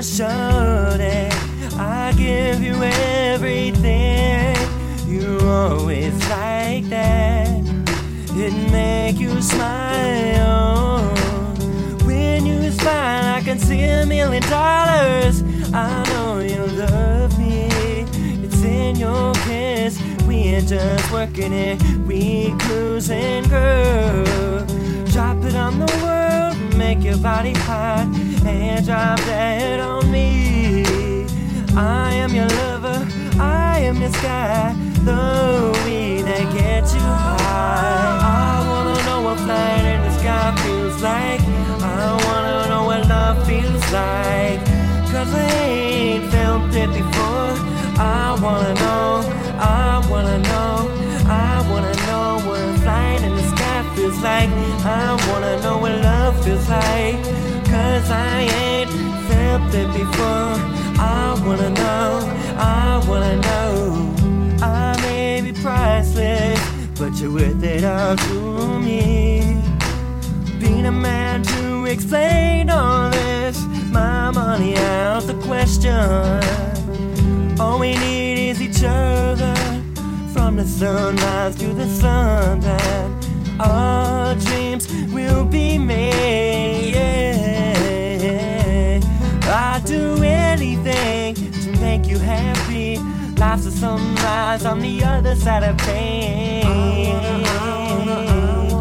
my shoulder. I give you everything. You're always like that. It make you smile. When you smile, I can see a million dollars. I know you love me. It's in your kiss. We're just working it. We cruising, girl. Drop it on the world, make your body hot, and drop that on me. I am your lover, I am your sky, the weed that gets you high. I wanna know what flying in the sky feels like. I wanna know what love feels like. Cause I ain't felt it before. I wanna know, Cause I ain't felt it before. I wanna know, I wanna know. I may be priceless, but you're worth it all to me. Being a man to explain all this, my money out the question. All we need is each other from the sunrise to the sundown. Our oh. I'd do anything to make you happy. Life's a sunrise on the other side of pain. I wanna, I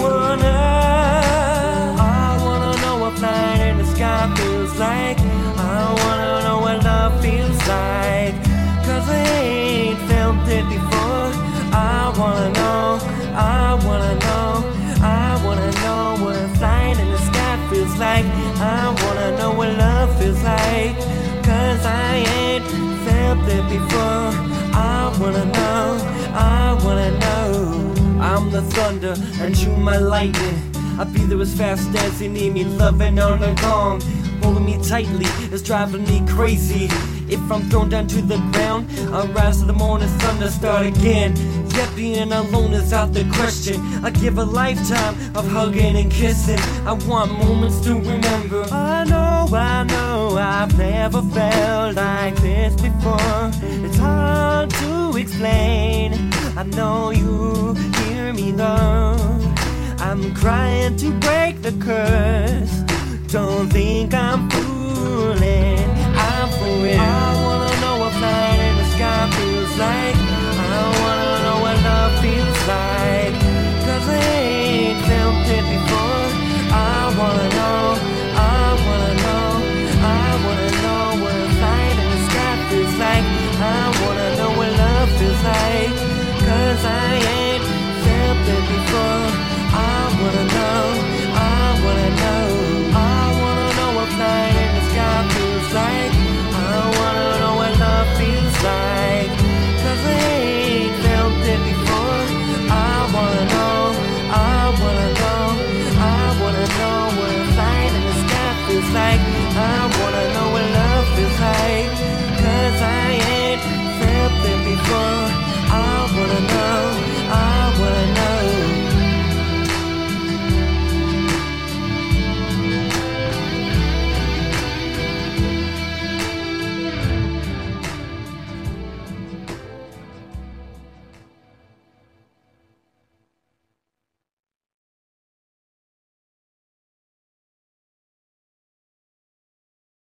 wanna I I wanna know what flying in the sky feels like. I wanna before. I wanna know, I wanna know. I'm the thunder and you my lightning. I'll be there as fast as you need me, loving all along. Holding me tightly is driving me crazy. If I'm thrown down to the ground, I'll rise to the morning sun to start again. Yet being alone is out the question. I give a lifetime of hugging and kissing. I want moments to remember. I know, I know, I've never felt like before. It's hard to explain. I know you hear me though. I'm crying to break the curse. Don't think I'm fooling. I'm for real. Like. Cause I ain't felt it before. I wanna know. I wanna know. I wanna know what flying in the sky feels like. I wanna know what love feels like. Cause I ain't felt it before. I wanna know. I wanna know. I wanna know what flying in the sky feels like.